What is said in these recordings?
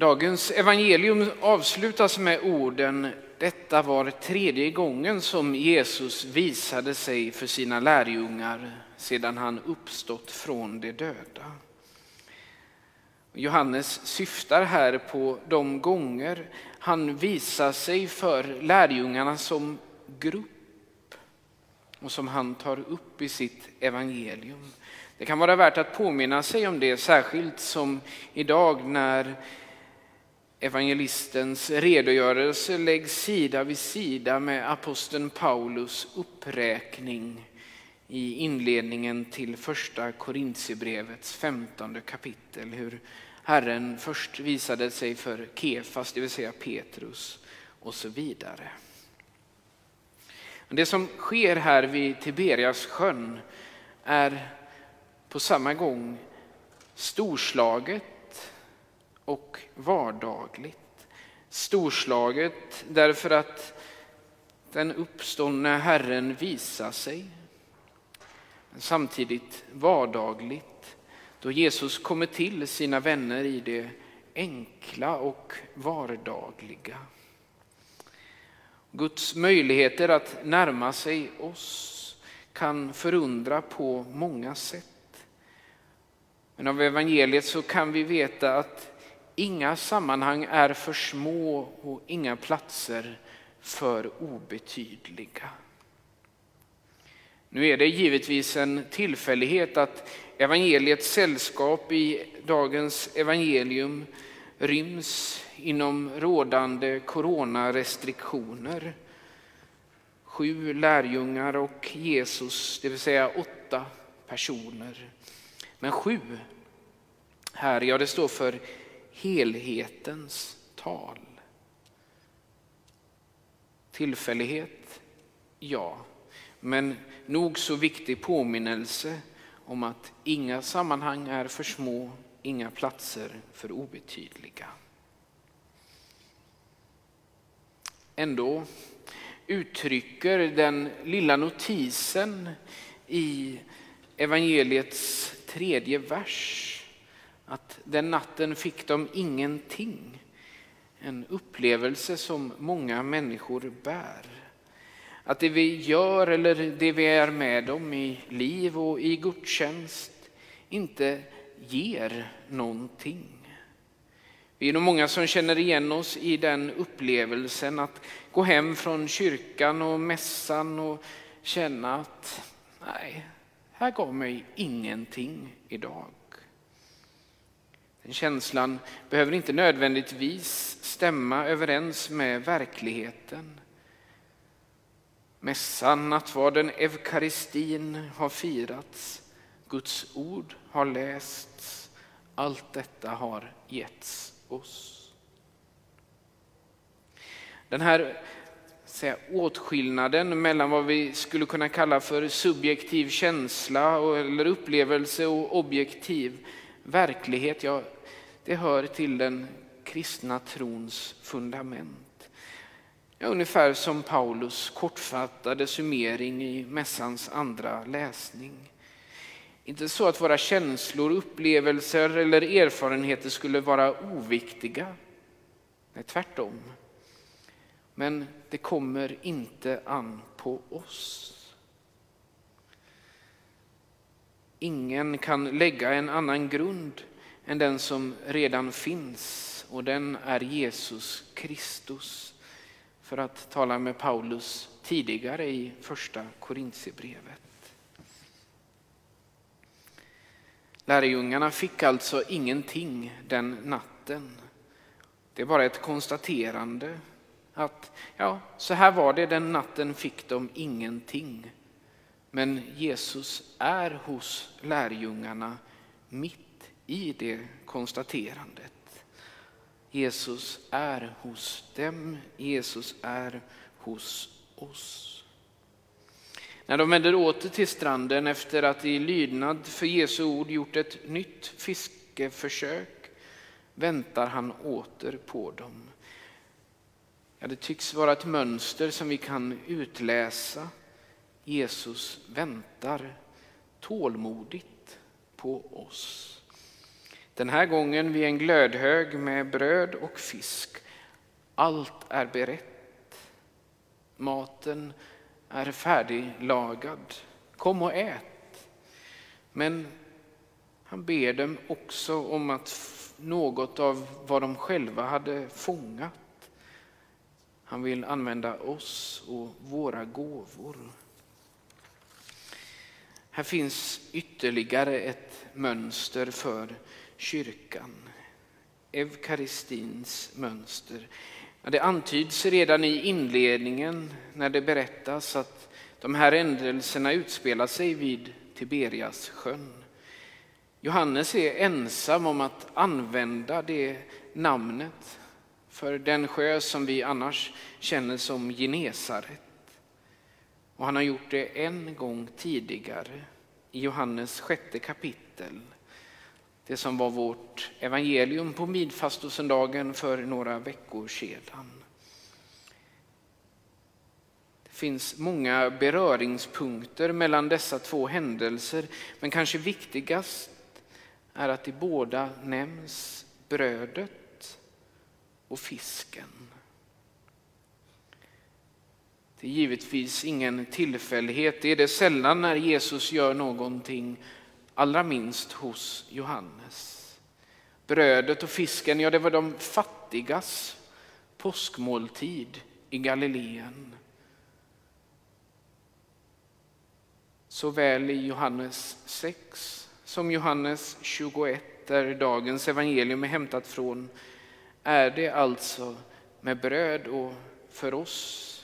Dagens evangelium avslutas med orden Detta var tredje gången som Jesus visade sig för sina lärjungar sedan han uppstått från de döda. Johannes syftar här på de gånger han visar sig för lärjungarna som grupp och som han tar upp i sitt evangelium. Det kan vara värt att påminna sig om det, särskilt som idag när evangelistens redogörelse läggs sida vid sida med aposteln Paulus uppräkning i inledningen till första Korintierbrevets femtonde kapitel. Hur Herren först visade sig för Kefas, det vill säga Petrus och så vidare. Det som sker här vid Tiberias sjön är på samma gång storslaget och vardagligt. Storslaget därför att den uppståndne Herren visar sig. Samtidigt vardagligt då Jesus kommer till sina vänner i det enkla och vardagliga. Guds möjligheter att närma sig oss kan förundra på många sätt. Men av evangeliet så kan vi veta att inga sammanhang är för små och inga platser för obetydliga. Nu är det givetvis en tillfällighet att evangeliets sällskap i dagens evangelium ryms inom rådande coronarestriktioner. Sju lärjungar och Jesus, det vill säga åtta personer. Men sju här, ja det står för helhetens tal. Tillfällighet? Ja, men nog så viktig påminnelse om att inga sammanhang är för små, inga platser för obetydliga. Ändå uttrycker den lilla notisen i evangeliets tredje vers att den natten fick de ingenting. En upplevelse som många människor bär. Att det vi gör eller det vi är med om i liv och i gudstjänst inte ger någonting. Vi är nog många som känner igen oss i den upplevelsen att gå hem från kyrkan och mässan och känna att nej, här gav mig ingenting idag. Den känslan behöver inte nödvändigtvis stämma överens med verkligheten. Mässan, nattvarden, eukaristin har firats. Guds ord har lästs. Allt detta har getts oss. Den här säga, åtskillnaden mellan vad vi skulle kunna kalla för subjektiv känsla eller upplevelse och objektiv verklighet, ja, det hör till den kristna trons fundament. Ja, ungefär som Paulus kortfattade summering i mässans andra läsning. Inte så att våra känslor, upplevelser eller erfarenheter skulle vara oviktiga. Nej, tvärtom. Men det kommer inte an på oss. Ingen kan lägga en annan grund än den som redan finns och den är Jesus Kristus. För att tala med Paulus tidigare i första Korintierbrevet. Lärjungarna fick alltså ingenting den natten. Det är bara ett konstaterande att ja, så här var det, den natten fick de ingenting. Men Jesus är hos lärjungarna mitt i det konstaterandet. Jesus är hos dem, Jesus är hos oss. När de vänder åter till stranden efter att i lydnad för Jesu ord gjort ett nytt fiskeförsök väntar han åter på dem. Ja, det tycks vara ett mönster som vi kan utläsa. Jesus väntar tålmodigt på oss. Den här gången vid en glödhög med bröd och fisk. Allt är berett. Maten är färdiglagad. Kom och ät. Men han ber dem också om att något av vad de själva hade fångat. Han vill använda oss och våra gåvor. Här finns ytterligare ett mönster för kyrkan. Eukaristins mönster. Det antyds redan i inledningen när det berättas att de här händelserna utspelar sig vid Tiberias sjön. Johannes är ensam om att använda det namnet för den sjö som vi annars känner som Genesaret. Och han har gjort det en gång tidigare i Johannes sjätte kapitel. Det som var vårt evangelium på midfastosöndagen för några veckor sedan. Det finns många beröringspunkter mellan dessa två händelser, men kanske viktigast är att i båda nämns brödet och fisken. Det är givetvis ingen tillfällighet. Det är det sällan när Jesus gör någonting, allra minst hos Johannes. Brödet och fisken, ja det var de fattigas påskmåltid i Galileen. Såväl i Johannes 6 som Johannes 21, där dagens evangelium är hämtat från, är det alltså med bröd och för oss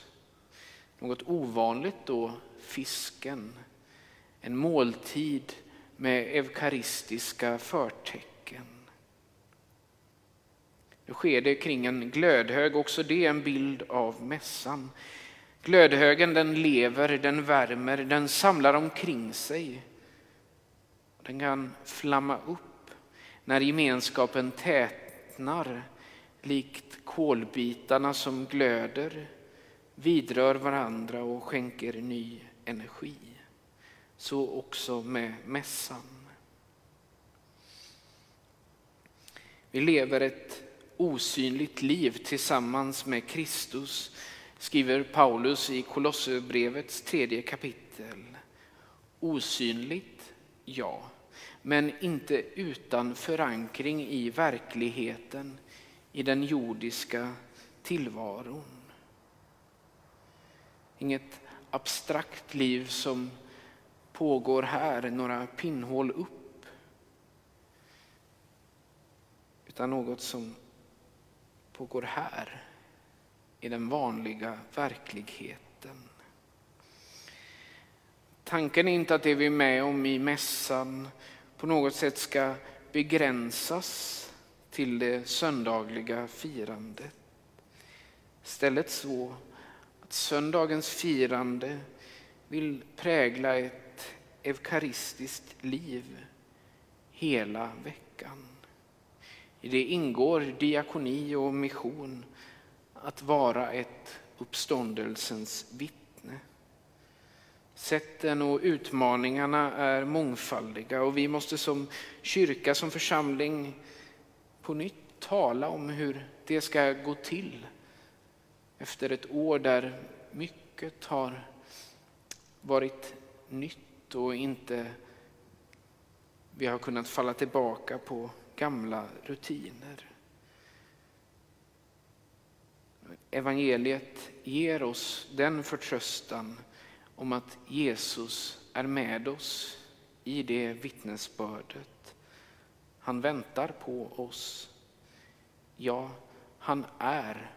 något ovanligt då, fisken. En måltid med eukaristiska förtecken. Nu sker det kring en glödhög, också det en bild av mässan. Glödhögen den lever, den värmer, den samlar omkring sig. Den kan flamma upp när gemenskapen tätnar likt kolbitarna som glöder vidrör varandra och skänker ny energi. Så också med mässan. Vi lever ett osynligt liv tillsammans med Kristus, skriver Paulus i Kolosserbrevets tredje kapitel. Osynligt, ja, men inte utan förankring i verkligheten, i den jordiska tillvaron. Inget abstrakt liv som pågår här, några pinnhål upp. Utan något som pågår här, i den vanliga verkligheten. Tanken är inte att det vi är med om i mässan på något sätt ska begränsas till det söndagliga firandet. Istället så att söndagens firande vill prägla ett eukaristiskt liv hela veckan. I det ingår diakoni och mission, att vara ett uppståndelsens vittne. Sätten och utmaningarna är mångfaldiga och vi måste som kyrka, som församling på nytt tala om hur det ska gå till efter ett år där mycket har varit nytt och inte vi har kunnat falla tillbaka på gamla rutiner. Evangeliet ger oss den förtröstan om att Jesus är med oss i det vittnesbördet. Han väntar på oss. Ja, han är